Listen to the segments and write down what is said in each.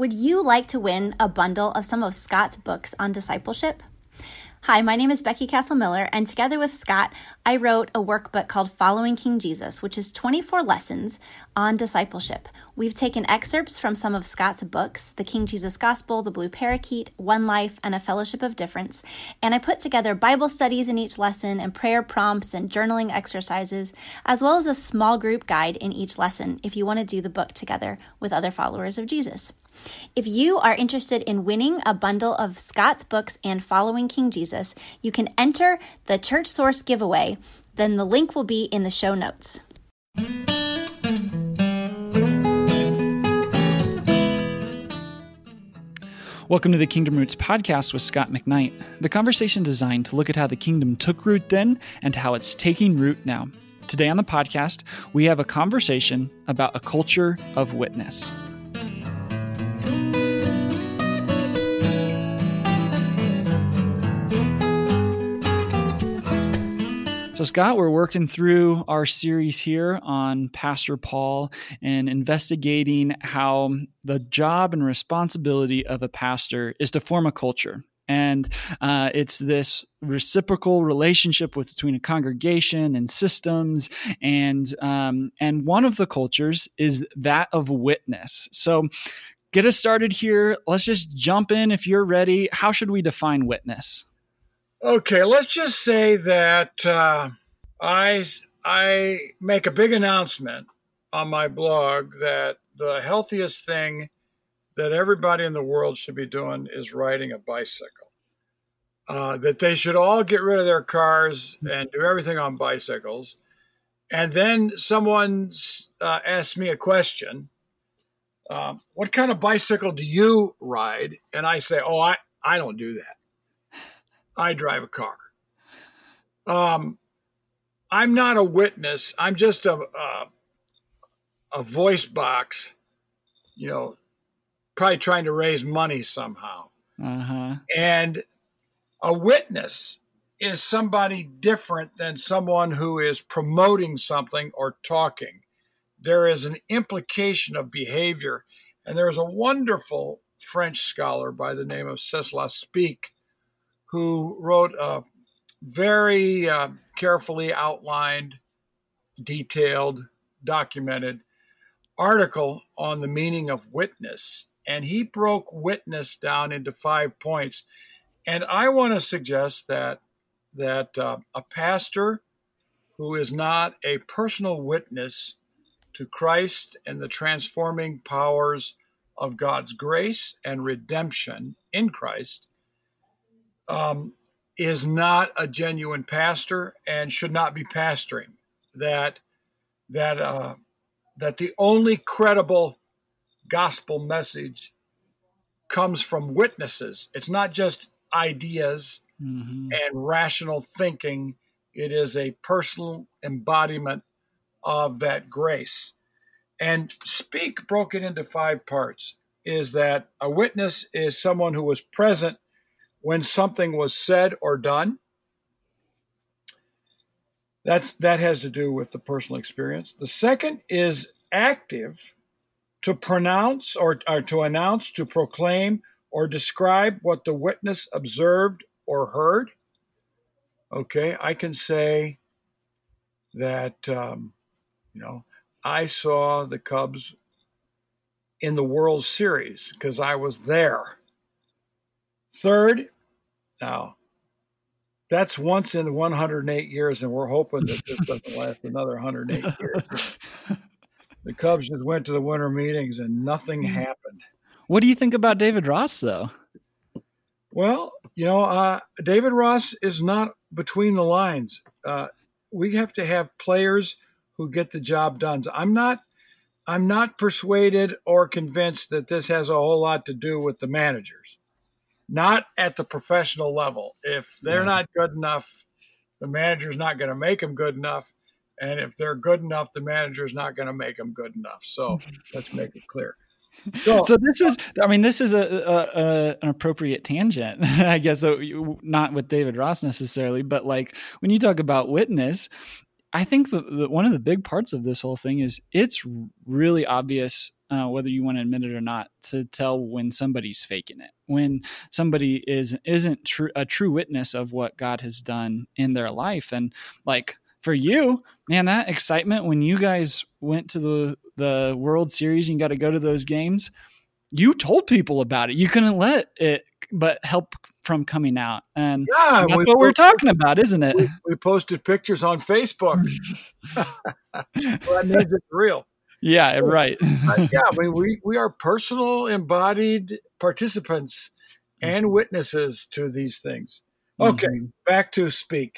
Would you like to win a bundle of some of Scot's books on discipleship? Hi, my name is Becky Castle Miller, and together with Scot, I wrote a workbook called Following King Jesus, which is 24 lessons on discipleship. We've taken excerpts from some of Scot's books The King Jesus Gospel, The Blue Parakeet, One Life, and A Fellowship of Difference, and I put together Bible studies in each lesson and prayer prompts and journaling exercises, as well as a small group guide in each lesson if you want to do the book together with other followers of Jesus. If you are interested in winning a bundle of Scot's books and following King Jesus, you can enter the Church Source giveaway. Then the link will be in the show notes. Welcome to the Kingdom Roots podcast with Scot McKnight, the conversation designed to look at how the kingdom took root then and how it's taking root now. Today on the podcast, we have a conversation about a culture of witness. So, Scot, we're working through our series here on Pastor Paul and investigating how the job and responsibility of a pastor is to form a culture. And uh, it's this reciprocal relationship with, between a congregation and systems, and um, and one of the cultures is that of witness. So, get us started here. Let's just jump in if you're ready. How should we define witness? Okay, let's just say that uh, I I make a big announcement on my blog that the healthiest thing that everybody in the world should be doing is riding a bicycle. Uh, that they should all get rid of their cars and do everything on bicycles. And then someone uh, asked me a question uh, What kind of bicycle do you ride? And I say, Oh, I, I don't do that. I drive a car. Um, I'm not a witness. I'm just a, a, a voice box, you know, probably trying to raise money somehow. Uh-huh. And a witness is somebody different than someone who is promoting something or talking. There is an implication of behavior. And there is a wonderful French scholar by the name of Ceslas Spicq who wrote a very uh, carefully outlined, detailed, documented article on the meaning of witness. And he broke witness down into five points. And I want to suggest that that uh, a pastor who is not a personal witness to Christ and the transforming powers of God's grace and redemption in Christ um, is not a genuine pastor and should not be pastoring. That that uh, that the only credible gospel message comes from witnesses. It's not just ideas mm-hmm. and rational thinking. It is a personal embodiment of that grace. And Spicq broken into five parts is that a witness is someone who was present when something was said or done. That's that has to do with the personal experience. The second is active to pronounce or, or to announce, to proclaim, or describe what the witness observed or heard. Okay, I can say that um, you know I saw the Cubs in the World Series because I was there. Third, now that's once in 108 years, and we're hoping that this doesn't last another 108 years. the Cubs just went to the winter meetings and nothing hmm. happened. What do you think about David Ross, though? Well, you know, uh, David Ross is not between the lines. Uh, we have to have players who get the job done. I'm not. I'm not persuaded or convinced that this has a whole lot to do with the managers not at the professional level. If they're not good enough, the manager's not going to make them good enough. And if they're good enough, the manager's not going to make them good enough. So let's make it clear. So, so, this is i mean this is a, a, a an appropriate tangent i guess so not with david ross necessarily but like when you talk about witness i think the, the, one of the big parts of this whole thing is it's really obvious uh, whether you want to admit it or not, to tell when somebody's faking it, when somebody is isn't true a true witness of what God has done in their life, and like for you, man, that excitement when you guys went to the the World Series and got to go to those games, you told people about it. You couldn't let it but help from coming out. And yeah, that's we what we're talking about, isn't it? We, we posted pictures on Facebook. well, that means it's real. Yeah, right. uh, yeah, we, we, we are personal embodied participants and mm-hmm. witnesses to these things. Okay, mm-hmm. back to Spicq.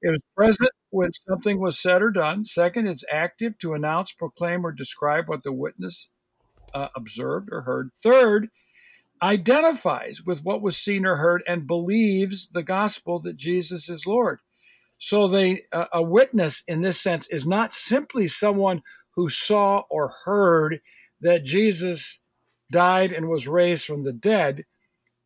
It was present when something was said or done. Second, it's active to announce, proclaim, or describe what the witness uh, observed or heard. Third, identifies with what was seen or heard and believes the gospel that Jesus is Lord. So they uh, a witness in this sense is not simply someone who saw or heard that Jesus died and was raised from the dead,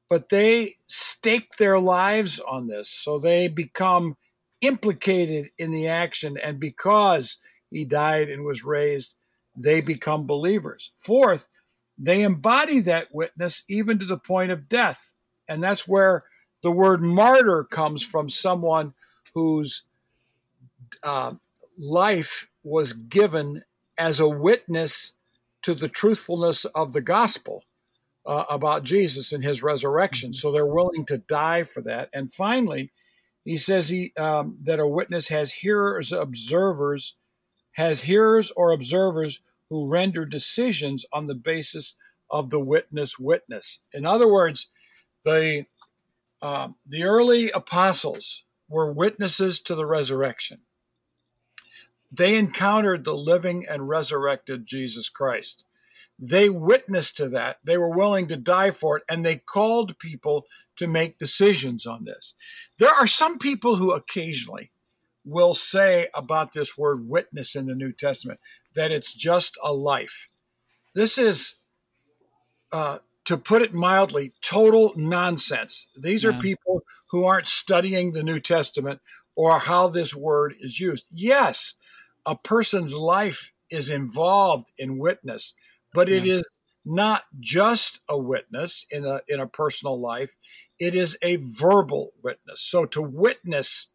but they stake their lives on this. So they become implicated in the action and because he died and was raised, they become believers. Fourth, they embody that witness even to the point of death. And that's where the word martyr comes from someone whose uh, life was given as a witness to the truthfulness of the gospel uh, about Jesus and his resurrection. So they're willing to die for that. And finally, he says he um, that a witness has hearers, observers, has hearers or observers who render decisions on the basis of the witness witness. In other words, the uh, the early apostles were witnesses to the resurrection. They encountered the living and resurrected Jesus Christ. They witnessed to that. They were willing to die for it, and they called people to make decisions on this. There are some people who occasionally will say about this word witness in the New Testament that it's just a life. This is, uh, to put it mildly, total nonsense. These yeah. are people who aren't studying the New Testament or how this word is used. Yes, a person's life is involved in witness, but yeah. it is not just a witness in a in a personal life. It is a verbal witness. So to witness,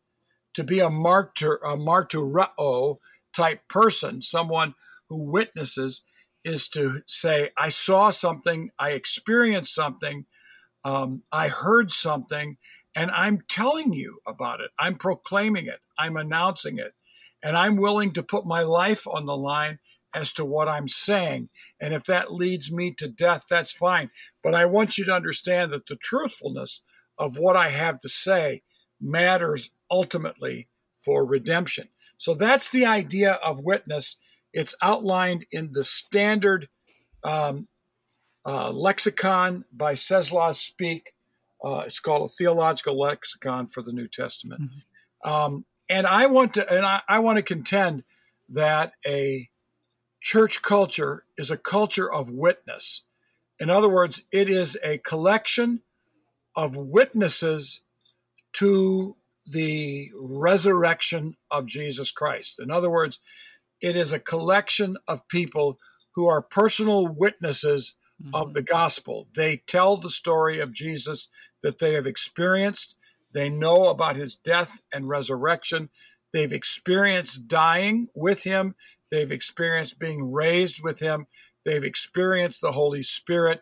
to be a martyr, a martyreo, type person, someone who witnesses, is to say, I saw something, I experienced something, um, I heard something, and I'm telling you about it. I'm proclaiming it, I'm announcing it, and I'm willing to put my life on the line as to what I'm saying. And if that leads me to death, that's fine. But I want you to understand that the truthfulness of what I have to say matters ultimately for redemption. So that's the idea of witness. It's outlined in the standard um, uh, lexicon by Ceslas Spicq. Uh, it's called a theological lexicon for the New Testament. Mm-hmm. Um, and I want to, and I, I want to contend that a church culture is a culture of witness. In other words, it is a collection of witnesses to the resurrection of Jesus Christ. In other words, it is a collection of people who are personal witnesses mm-hmm. of the gospel. They tell the story of Jesus that they have experienced. They know about his death and resurrection. They've experienced dying with him. They've experienced being raised with him. They've experienced the Holy Spirit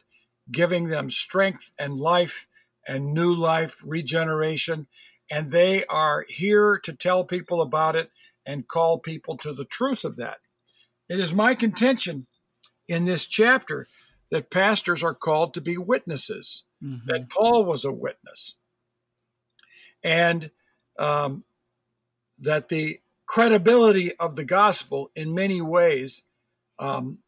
giving them strength and life and new life, regeneration and they are here to tell people about it and call people to the truth of that. It is my contention in this chapter that pastors are called to be witnesses, mm-hmm. that Paul was a witness, and um, that the credibility of the gospel in many ways um,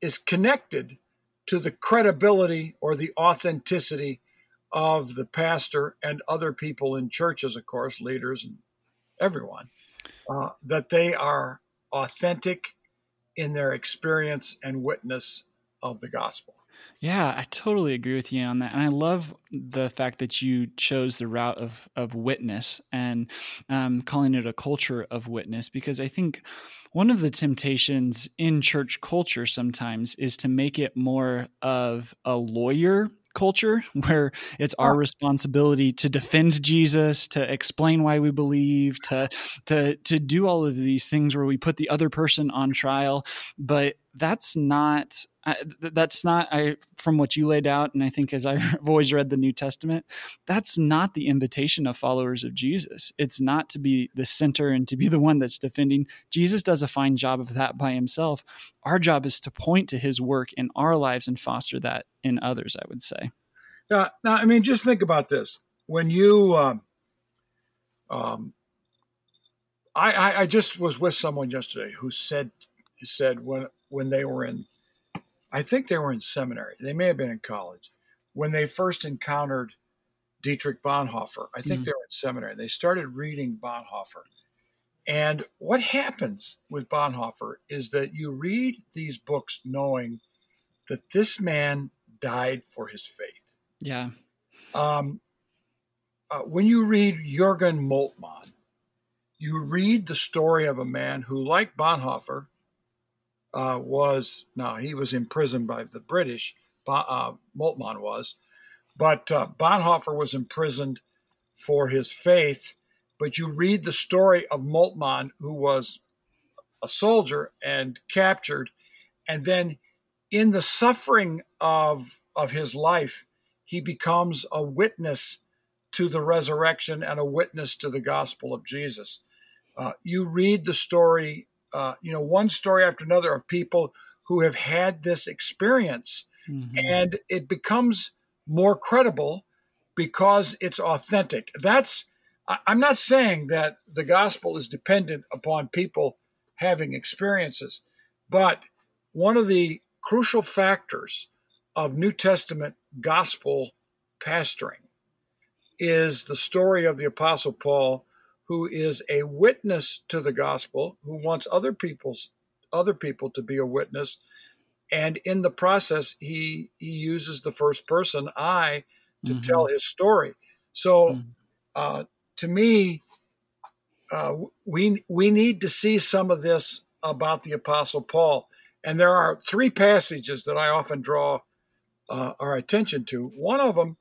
is connected to the credibility or the authenticity of the pastor and other people in churches, of course, leaders and everyone, uh, that they are authentic in their experience and witness of the gospel. Yeah, I totally agree with you on that. And I love the fact that you chose the route of, of witness and um, calling it a culture of witness, because I think one of the temptations in church culture sometimes is to make it more of a lawyer culture where it's our responsibility to defend Jesus, to explain why we believe, to to to do all of these things where we put the other person on trial, but that's not that's not I from what you laid out and I think as I've always read the New Testament that's not the invitation of followers of Jesus. It's not to be the center and to be the one that's defending. Jesus does a fine job of that by himself. Our job is to point to his work in our lives and foster that in others I would say. Now, now I mean just think about this. When you um, um I, I I just was with someone yesterday who said said when when they were in, I think they were in seminary. They may have been in college when they first encountered Dietrich Bonhoeffer. I think mm-hmm. they were in seminary. They started reading Bonhoeffer. And what happens with Bonhoeffer is that you read these books knowing that this man died for his faith. Yeah. Um, uh, when you read Jürgen Moltmann, you read the story of a man who, like Bonhoeffer, uh, was now he was imprisoned by the British. Uh, Moltmann was, but uh, Bonhoeffer was imprisoned for his faith. But you read the story of Moltmann, who was a soldier and captured, and then in the suffering of of his life, he becomes a witness to the resurrection and a witness to the gospel of Jesus. Uh, you read the story uh, you know, one story after another of people who have had this experience, mm-hmm. and it becomes more credible because it's authentic. That's I'm not saying that the gospel is dependent upon people having experiences, but one of the crucial factors of New Testament gospel pastoring is the story of the Apostle Paul who is a witness to the gospel, who wants other people's other people to be a witness, and in the process, he he uses the first person I to mm-hmm. tell his story. So, mm-hmm. uh, to me, uh, we we need to see some of this about the Apostle Paul, and there are three passages that I often draw uh, our attention to. One of them,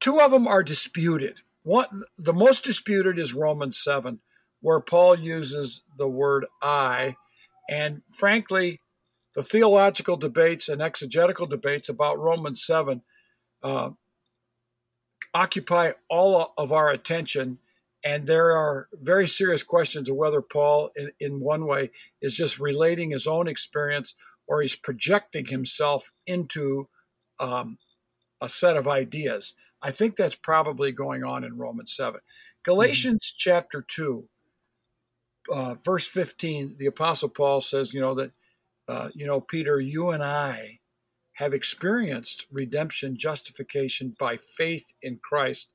two of them are disputed. The most disputed is Romans 7, where Paul uses the word I. And frankly, the theological debates and exegetical debates about Romans 7 uh, occupy all of our attention. And there are very serious questions of whether Paul, in, in one way, is just relating his own experience or he's projecting himself into um, a set of ideas. I think that's probably going on in Romans 7. Galatians mm-hmm. chapter 2, uh, verse 15, the Apostle Paul says, you know, that, uh, you know, Peter, you and I have experienced redemption, justification by faith in Christ.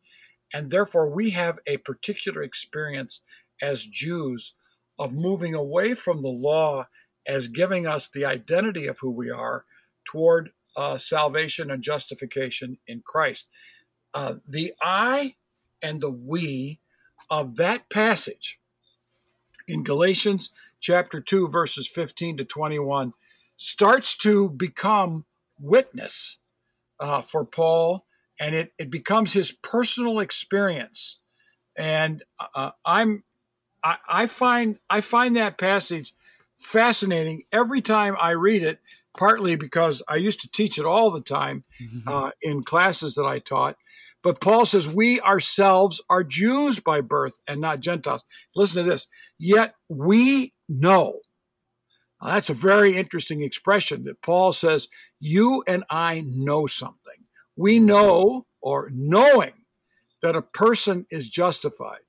And therefore, we have a particular experience as Jews of moving away from the law as giving us the identity of who we are toward uh, salvation and justification in Christ uh, the I and the we of that passage in Galatians chapter 2, verses 15 to 21, starts to become witness uh, for Paul, and it, it becomes his personal experience. And uh, I'm I, I find I find that passage fascinating every time I read it. Partly because I used to teach it all the time mm-hmm. uh, in classes that I taught, but Paul says, We ourselves are Jews by birth and not Gentiles. Listen to this. Yet we know. Now, that's a very interesting expression that Paul says, You and I know something. We know, or knowing, that a person is justified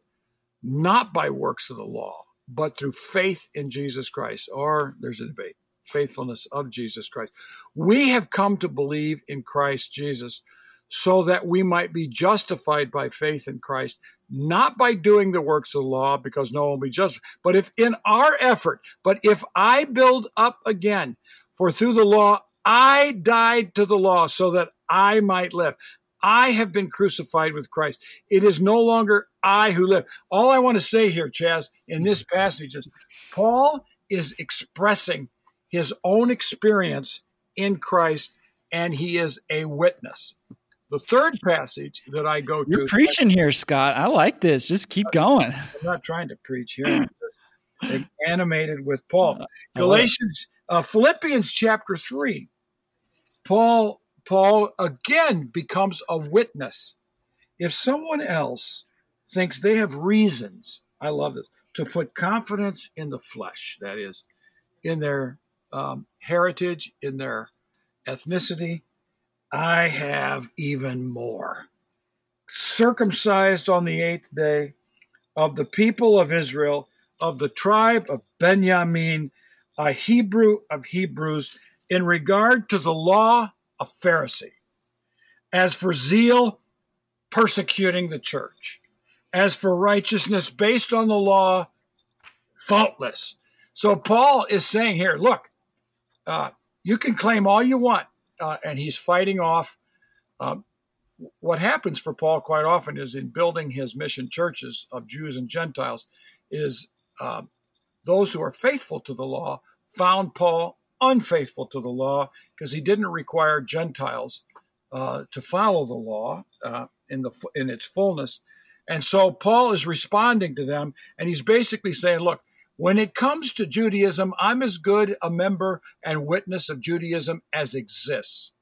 not by works of the law, but through faith in Jesus Christ. Or there's a debate faithfulness of Jesus Christ. We have come to believe in Christ Jesus so that we might be justified by faith in Christ, not by doing the works of the law, because no one will be just, but if in our effort, but if I build up again, for through the law I died to the law so that I might live. I have been crucified with Christ. It is no longer I who live. All I want to say here, Chaz, in this passage is Paul is expressing his own experience in Christ, and he is a witness. The third passage that I go You're to. preaching here, Scot. I like this. Just keep going. I'm not trying to preach here. I'm animated with Paul. Galatians, uh, Philippians chapter three. Paul, Paul again becomes a witness. If someone else thinks they have reasons, I love this, to put confidence in the flesh, that is, in their um, heritage, in their ethnicity, I have even more. Circumcised on the eighth day of the people of Israel, of the tribe of Benjamin, a Hebrew of Hebrews, in regard to the law, a Pharisee. As for zeal, persecuting the church. As for righteousness based on the law, faultless. So Paul is saying here, look, uh, you can claim all you want, uh, and he's fighting off. Um, what happens for Paul quite often is in building his mission churches of Jews and Gentiles, is uh, those who are faithful to the law found Paul unfaithful to the law because he didn't require Gentiles uh, to follow the law uh, in the in its fullness, and so Paul is responding to them, and he's basically saying, "Look, when it comes to Judaism, I'm as good a member and witness of Judaism as exists.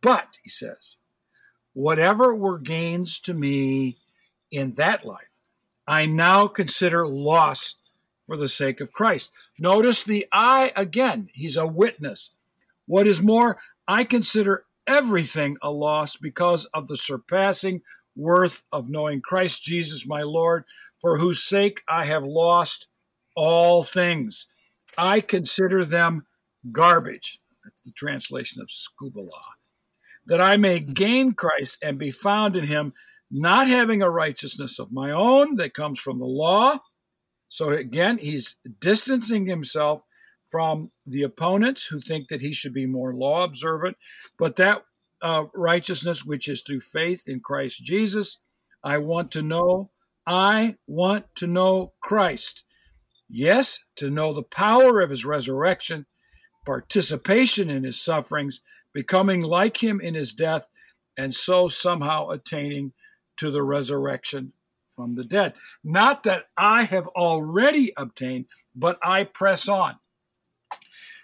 But, he says, whatever were gains to me in that life, I now consider loss for the sake of Christ. Notice the I again, he's a witness. What is more, I consider everything a loss because of the surpassing worth of knowing Christ Jesus my Lord, for whose sake I have lost all things. I consider them garbage. That's the translation of skubala. That I may gain Christ and be found in him, not having a righteousness of my own that comes from the law. So again, he's distancing himself from the opponents who think that he should be more law observant, but that uh, righteousness which is through faith in Christ Jesus, I want to know. I want to know Christ Yes, to know the power of his resurrection, participation in his sufferings, becoming like him in his death, and so somehow attaining to the resurrection from the dead. Not that I have already obtained, but I press on.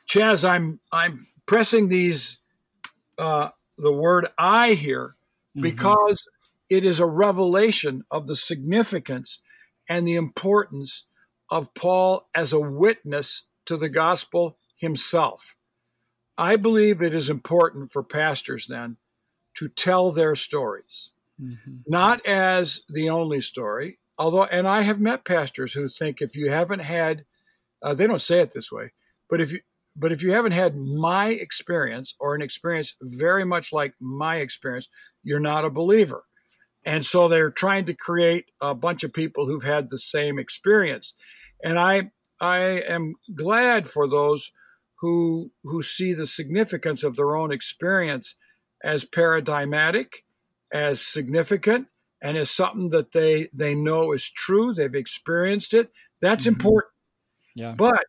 Chaz, I'm I'm pressing these uh, the word I here mm-hmm. because mm-hmm. it is a revelation of the significance and the importance of Paul as a witness to the gospel himself. I believe it is important for pastors then to tell their stories, mm-hmm. not as the only story, although, and I have met pastors who think if you haven't had, uh, they don't say it this way, but if you, but if you haven't had my experience or an experience very much like my experience, you're not a believer. And so they're trying to create a bunch of people who've had the same experience. And I I am glad for those who who see the significance of their own experience as paradigmatic, as significant, and as something that they they know is true. They've experienced it. That's mm-hmm. important. Yeah. But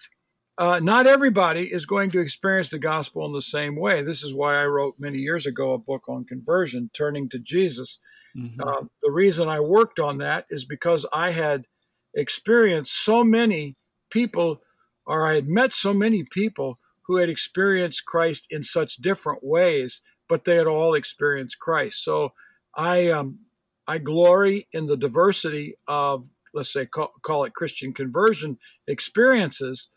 uh, not everybody is going to experience the gospel in the same way. This is why I wrote many years ago a book on conversion, turning to Jesus. Mm-hmm. Uh, the reason I worked on that is because I had experienced so many people, or I had met so many people who had experienced Christ in such different ways, but they had all experienced Christ. So I um, I glory in the diversity of let's say call, call it Christian conversion experiences,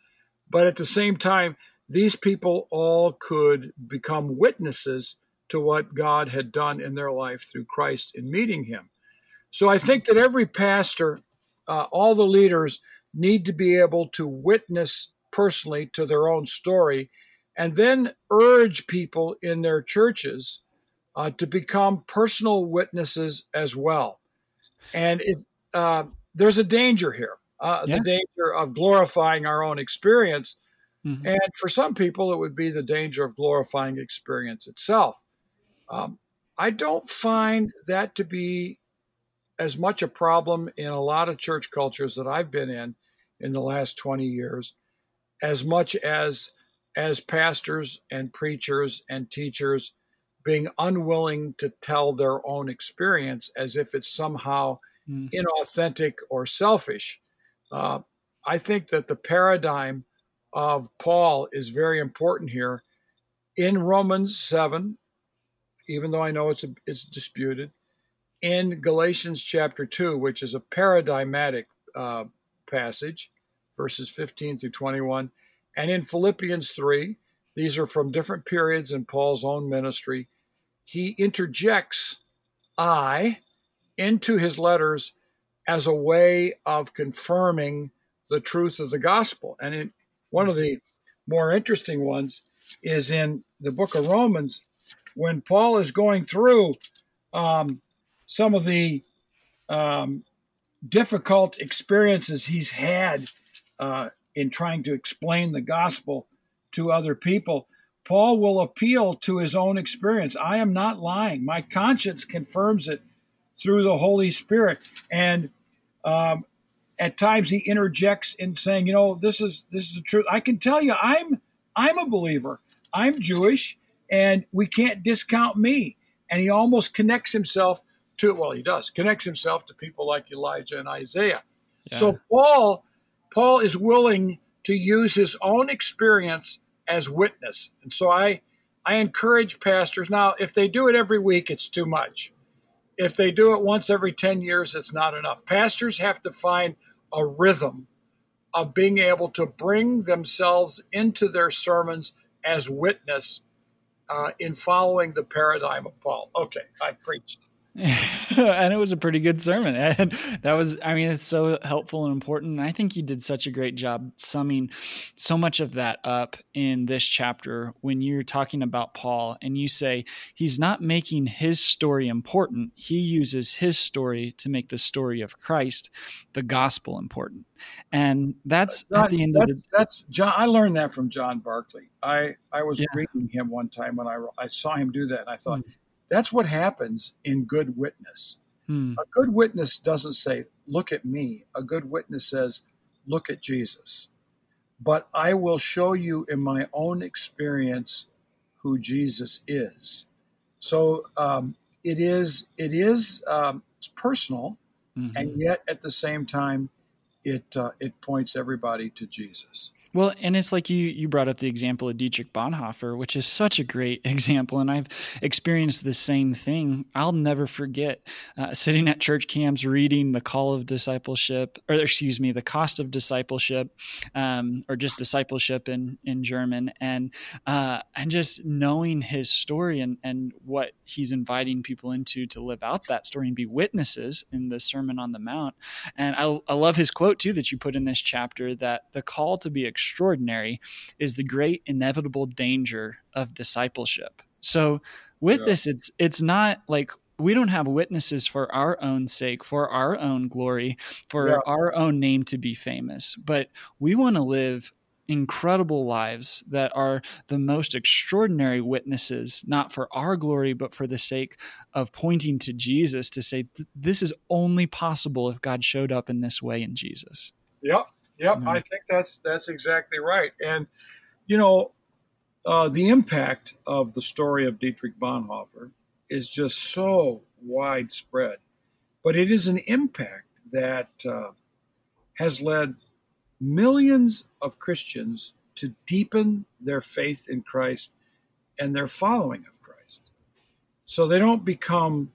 but at the same time, these people all could become witnesses to what God had done in their life through Christ in meeting Him. So I think that every pastor, uh, all the leaders need to be able to witness personally to their own story and then urge people in their churches uh, to become personal witnesses as well. And it, uh, there's a danger here uh, yeah. the danger of glorifying our own experience Mm-hmm. And for some people, it would be the danger of glorifying experience itself. Um, I don't find that to be as much a problem in a lot of church cultures that I've been in in the last 20 years as much as as pastors and preachers and teachers being unwilling to tell their own experience as if it's somehow mm. inauthentic or selfish. Uh, I think that the paradigm of Paul is very important here. In Romans 7, even though I know it's, a, it's disputed, in Galatians chapter 2, which is a paradigmatic uh, passage, verses 15 through 21, and in Philippians 3, these are from different periods in Paul's own ministry, he interjects I into his letters as a way of confirming the truth of the gospel. And in, one of the more interesting ones is in the book of Romans when Paul is going through um, some of the um, difficult experiences he's had uh, in trying to explain the gospel to other people. Paul will appeal to his own experience. I am not lying. My conscience confirms it through the Holy Spirit. And um, at times he interjects in saying, you know, this is this is the truth. I can tell you, I'm I'm a believer. I'm Jewish, and we can't discount me. And he almost connects himself to well, he does connects himself to people like Elijah and Isaiah. Yeah. So Paul Paul is willing to use his own experience as witness. And so I I encourage pastors now if they do it every week it's too much. If they do it once every 10 years it's not enough. Pastors have to find a rhythm of being able to bring themselves into their sermons as witness uh, in following the paradigm of Paul. Okay, I preached. and it was a pretty good sermon. And that was, I mean, it's so helpful and important. And I think you did such a great job summing so much of that up in this chapter when you're talking about Paul and you say he's not making his story important. He uses his story to make the story of Christ, the gospel, important. And that's John, at the end of the. That's John. I learned that from John Barclay. I, I was yeah. reading him one time when I, I saw him do that. And I thought, mm-hmm that's what happens in good witness. Hmm. A good witness doesn't say, Look at me. A good witness says, Look at Jesus. But I will show you in my own experience who Jesus is. So um, it is, it is, um, it's personal, mm-hmm. and yet at the same time, it uh, it points everybody to Jesus. Well, and it's like you you brought up the example of Dietrich Bonhoeffer, which is such a great example, and I've experienced the same thing. I'll never forget uh, sitting at church camps reading the Call of Discipleship, or excuse me, the Cost of Discipleship, um, or just discipleship in in German, and uh, and just knowing his story and and what he's inviting people into to live out that story and be witnesses in the Sermon on the Mount. And I, I love his quote too that you put in this chapter that the call to be extraordinary is the great inevitable danger of discipleship. So with yeah. this it's it's not like we don't have witnesses for our own sake, for our own glory, for yeah. our own name to be famous, but we want to live incredible lives that are the most extraordinary witnesses, not for our glory, but for the sake of pointing to Jesus to say, this is only possible if God showed up in this way in Jesus. Yep. Yep, mm-hmm. I think that's that's exactly right. And you know, uh, the impact of the story of Dietrich Bonhoeffer is just so widespread, but it is an impact that uh, has led millions of Christians to deepen their faith in Christ and their following of Christ. So they don't become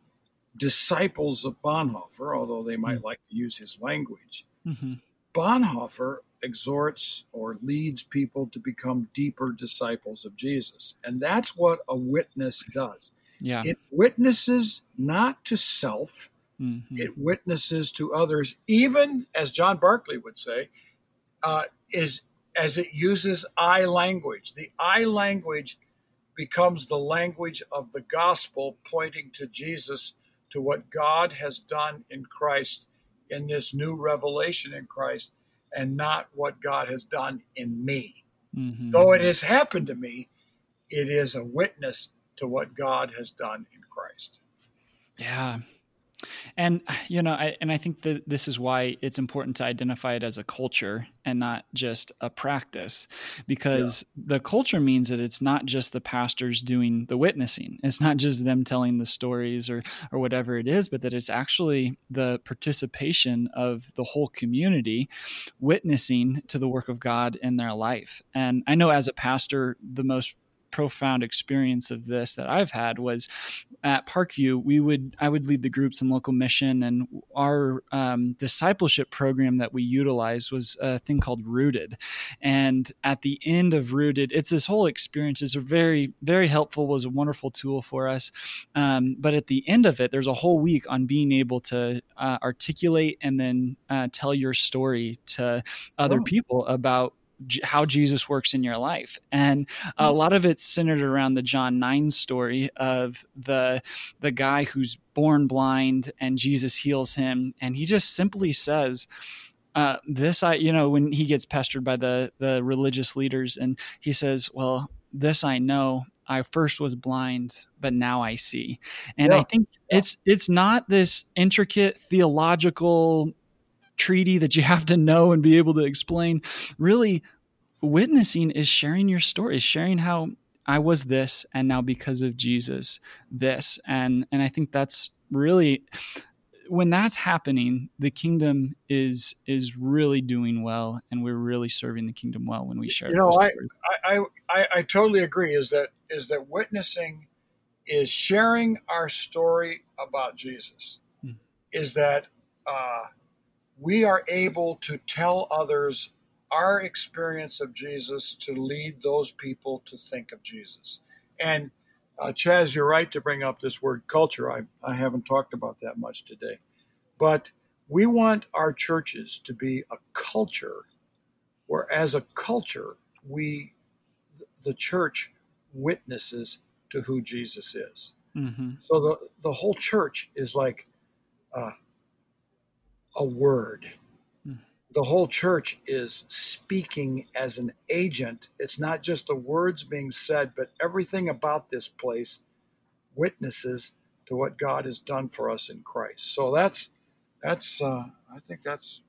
disciples of Bonhoeffer, although they might mm-hmm. like to use his language. Mm-hmm. Bonhoeffer exhorts or leads people to become deeper disciples of Jesus. And that's what a witness does. Yeah. It witnesses not to self, mm-hmm. it witnesses to others, even as John Barclay would say, uh, is as it uses I language. The I language becomes the language of the gospel, pointing to Jesus, to what God has done in Christ in this new revelation in Christ and not what God has done in me. Mm-hmm. Though it has happened to me, it is a witness to what God has done in Christ. Yeah, and you know, I, and I think that this is why it's important to identify it as a culture and not just a practice, because yeah. the culture means that it's not just the pastors doing the witnessing. It's not just them telling the stories or or whatever it is, but that it's actually the participation of the whole community witnessing to the work of God in their life. And I know as a pastor, the most profound experience of this that I've had was at Parkview. We would I would lead the groups in local mission, and our um, discipleship program that we utilized was a thing called Rooted. And at the end of Rooted, it's this whole experience is very very helpful. Was a wonderful tool for us. Um, but at the end of it, there's a whole week on being able to uh, articulate and then uh, tell your story to other oh. people about how Jesus works in your life. And a mm. lot of it's centered around the John 9 story of the the guy who's born blind and Jesus heals him and he just simply says uh, this I you know when he gets pestered by the the religious leaders and he says, "Well, this I know I first was blind, but now I see. And yeah. I think it's it's not this intricate theological treaty that you have to know and be able to explain. Really, witnessing is sharing your story, sharing how I was this and now because of Jesus this. And and I think that's really when that's happening, the kingdom is is really doing well, and we're really serving the kingdom well when we share. You know, I, I, I I totally agree. Is that is that witnessing is sharing our story about Jesus. Hmm. Is that uh, we are able to tell others our experience of Jesus to lead those people to think of Jesus. And uh, Chaz, you're right to bring up this word culture. I, I haven't talked about that much today. But we want our churches to be a culture where, as a culture, we, the church, witnesses to who Jesus is. Mm-hmm. So the, the whole church is like uh, a word the whole church is speaking as an agent. It's not just the words being said, but everything about this place witnesses to what God has done for us in Christ. So that's that's uh, I think that's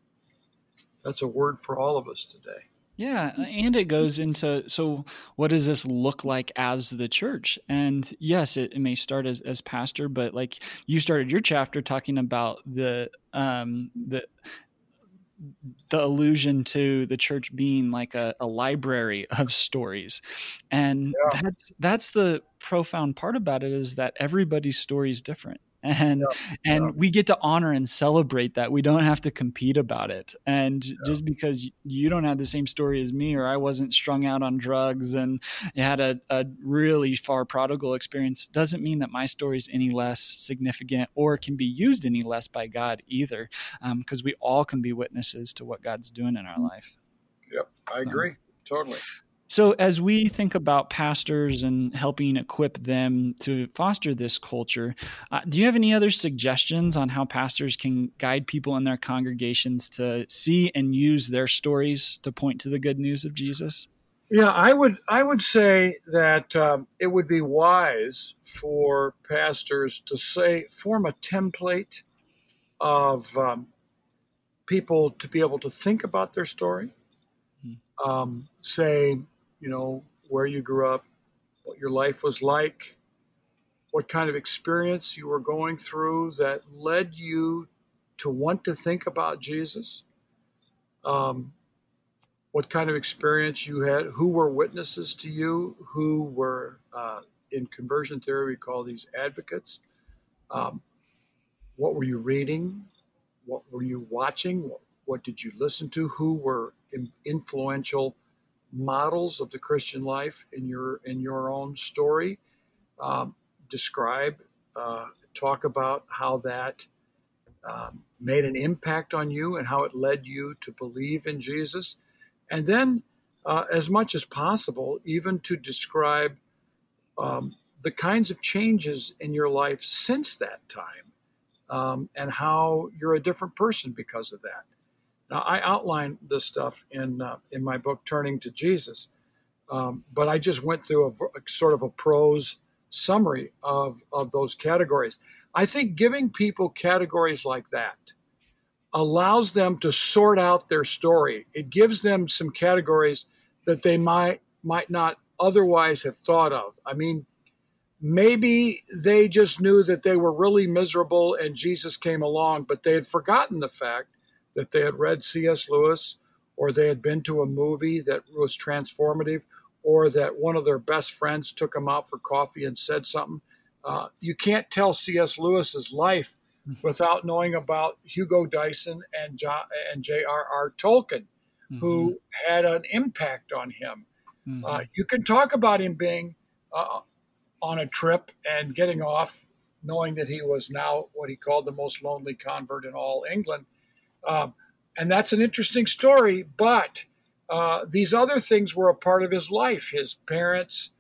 that's a word for all of us today. Yeah, and it goes into so what does this look like as the church? And yes, it, it, may start as, as pastor, but like you started your chapter talking about the um the the allusion to the church being like a, a library of stories and yeah. that's that's the profound part about it is that everybody's story is different and yeah, and yeah. we get to honor and celebrate that. We don't have to compete about it. And yeah. just because you don't have the same story as me or i wasn't strung out on drugs and had a, a really far prodigal experience doesn't mean that my story is any less significant or can be used any less by god either because um, we all can be witnesses to what god's doing in our mm. life. Yep. I agree. Um, totally so, as we think about pastors and helping equip them to foster this culture, uh, do you have any other suggestions on how pastors can guide people in their congregations to see and use their stories to point to the good news of Jesus? Yeah, I would I would say that um, it would be wise for pastors to say form a template of um, people to be able to think about their story. Hmm. Um, say you know, where you grew up, what your life was like, what kind of experience you were going through that led you to want to think about Jesus, um, what kind of experience you had, who were witnesses to you, who were uh, in conversion theory, we call these advocates. Um, what were you reading? What were you watching? What, what did you listen to? Who were influential models of the Christian life in your in your own story. Um, describe, uh, talk about how that um, made an impact on you and how it led you to believe in Jesus, and then, uh, as much as possible, even to describe um, the kinds of changes in your life since that time, um, and how you're a different person because of that. Now, I outline this stuff in uh, in my book, Turning to Jesus, Um, but I just went through a, a, sort of a prose summary of, of those categories. I think giving people categories like that allows them to sort out their story. It gives them some categories that they might might not otherwise have thought of. I mean, maybe they just knew that they were really miserable and Jesus came along, but they had forgotten the fact that they had read C.S. Lewis or they had been to a movie that was transformative or that one of their best friends took them out for coffee and said something. Uh, you can't tell C.S. Lewis's life without knowing about Hugo Dyson and John, and J.R.R. Tolkien, mm-hmm. who had an impact on him. Mm-hmm. Uh, you can talk about him being uh, on a trip and getting off, knowing that he was now what he called the most lonely convert in all England. Um, and that's an interesting story, but uh, these other things were a part of his life his parents,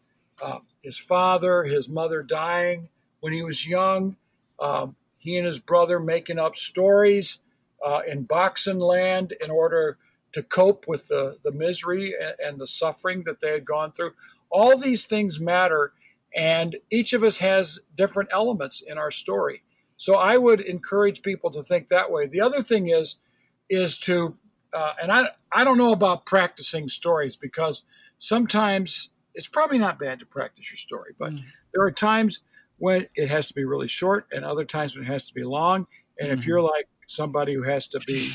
uh, his father, his mother dying when he was young, um, he and his brother making up stories uh, in Boxen land in order to cope with the, the misery and, and the suffering that they had gone through. All these things matter, and each of us has different elements in our story. So I would encourage people to think that way. The other thing is, is to, uh, and I I don't know about practicing stories because sometimes it's probably not bad to practice your story, but mm. there are times when it has to be really short and other times when it has to be long. And mm-hmm. if you're like somebody who has to be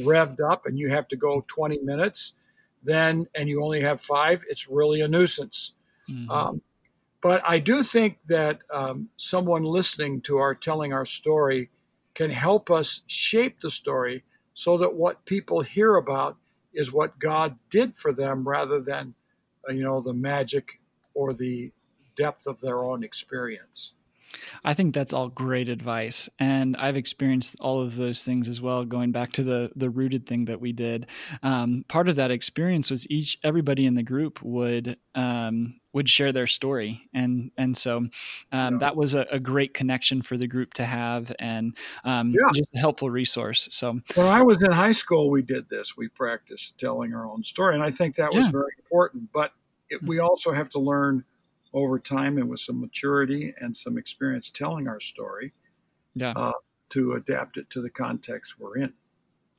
revved up and you have to go 20 minutes, then and you only have five, it's really a nuisance. Mm-hmm. Um, but I do think that um, someone listening to our telling our story can help us shape the story so that what people hear about is what God did for them rather than, uh, you know, the magic or the depth of their own experience. I think that's all great advice, and I've experienced all of those things as well. Going back to the the rooted thing that we did, um, part of that experience was each everybody in the group would um, would share their story, and and so um, yeah. that was a, a, great connection for the group to have, and um, yeah. just a helpful resource. So when I was in high school, we did this. We practiced telling our own story, and I think that was yeah. very important. But it, we mm-hmm. also have to learn over time and with some maturity and some experience telling our story yeah. Uh, to adapt it to the context we're in.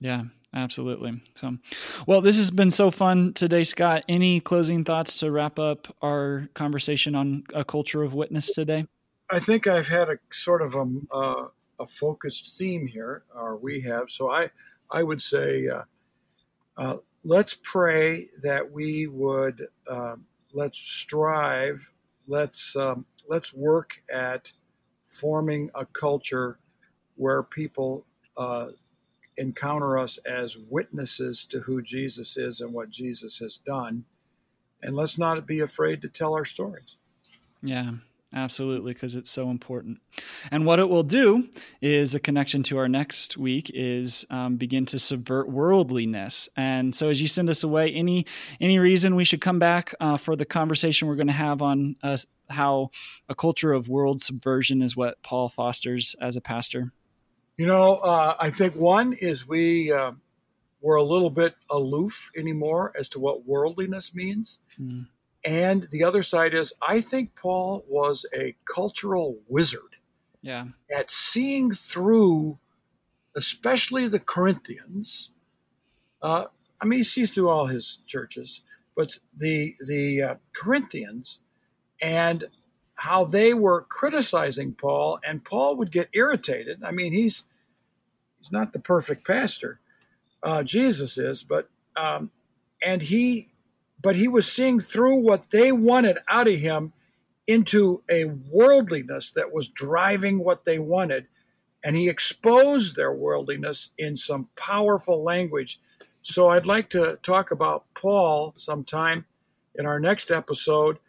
Yeah, absolutely. So, well, this has been so fun today, Scot. Any closing thoughts to wrap up our conversation on a culture of witness today? I think I've had a sort of a, uh, a focused theme here, or we have. So I, I would say, uh, uh, let's pray that we would um, let's strive let's um, let's work at forming a culture where people uh, encounter us as witnesses to who Jesus is and what Jesus has done, and let's not be afraid to tell our stories. Yeah, Absolutely, because it's so important. And what it will do is a connection to our next week is um, begin to subvert worldliness. And so, as you send us away, any any reason we should come back uh, for the conversation we're going to have on uh, how a culture of world subversion is what Paul fosters as a pastor? You know, uh, I think one is we uh, we're a little bit aloof anymore as to what worldliness means. Mm. And the other side is, I think Paul was a cultural wizard yeah. at seeing through, especially the Corinthians. Uh, I mean, he sees through all his churches, but the the uh, Corinthians and how they were criticizing Paul, and Paul would get irritated. I mean, he's he's not the perfect pastor, uh, Jesus is, but um, and he but he was seeing through what they wanted out of him into a worldliness that was driving what they wanted. And he exposed their worldliness in some powerful language. So I'd like to talk about Paul sometime in our next episode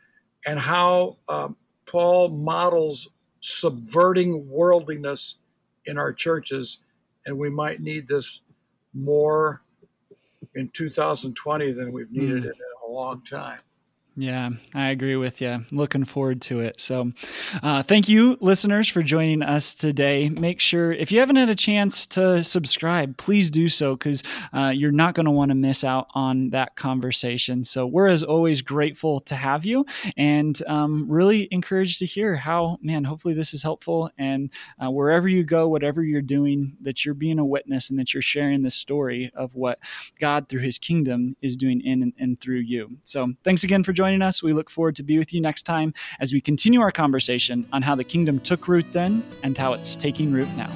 and how um, Paul models subverting worldliness in our churches. And we might need this more in 2020 than we've needed mm. it long time. Yeah, I agree with you. Looking forward to it. So, uh, thank you, listeners, for joining us today. Make sure, if you haven't had a chance to subscribe, please do so because uh, you're not going to want to miss out on that conversation. So, we're as always grateful to have you and um, really encouraged to hear how, man, hopefully this is helpful. And uh, wherever you go, whatever you're doing, that you're being a witness and that you're sharing the story of what God through his kingdom is doing in and, and through you. So, thanks again for joining joining us. We look forward to be with you next time as we continue our conversation on how the kingdom took root then and how it's taking root now.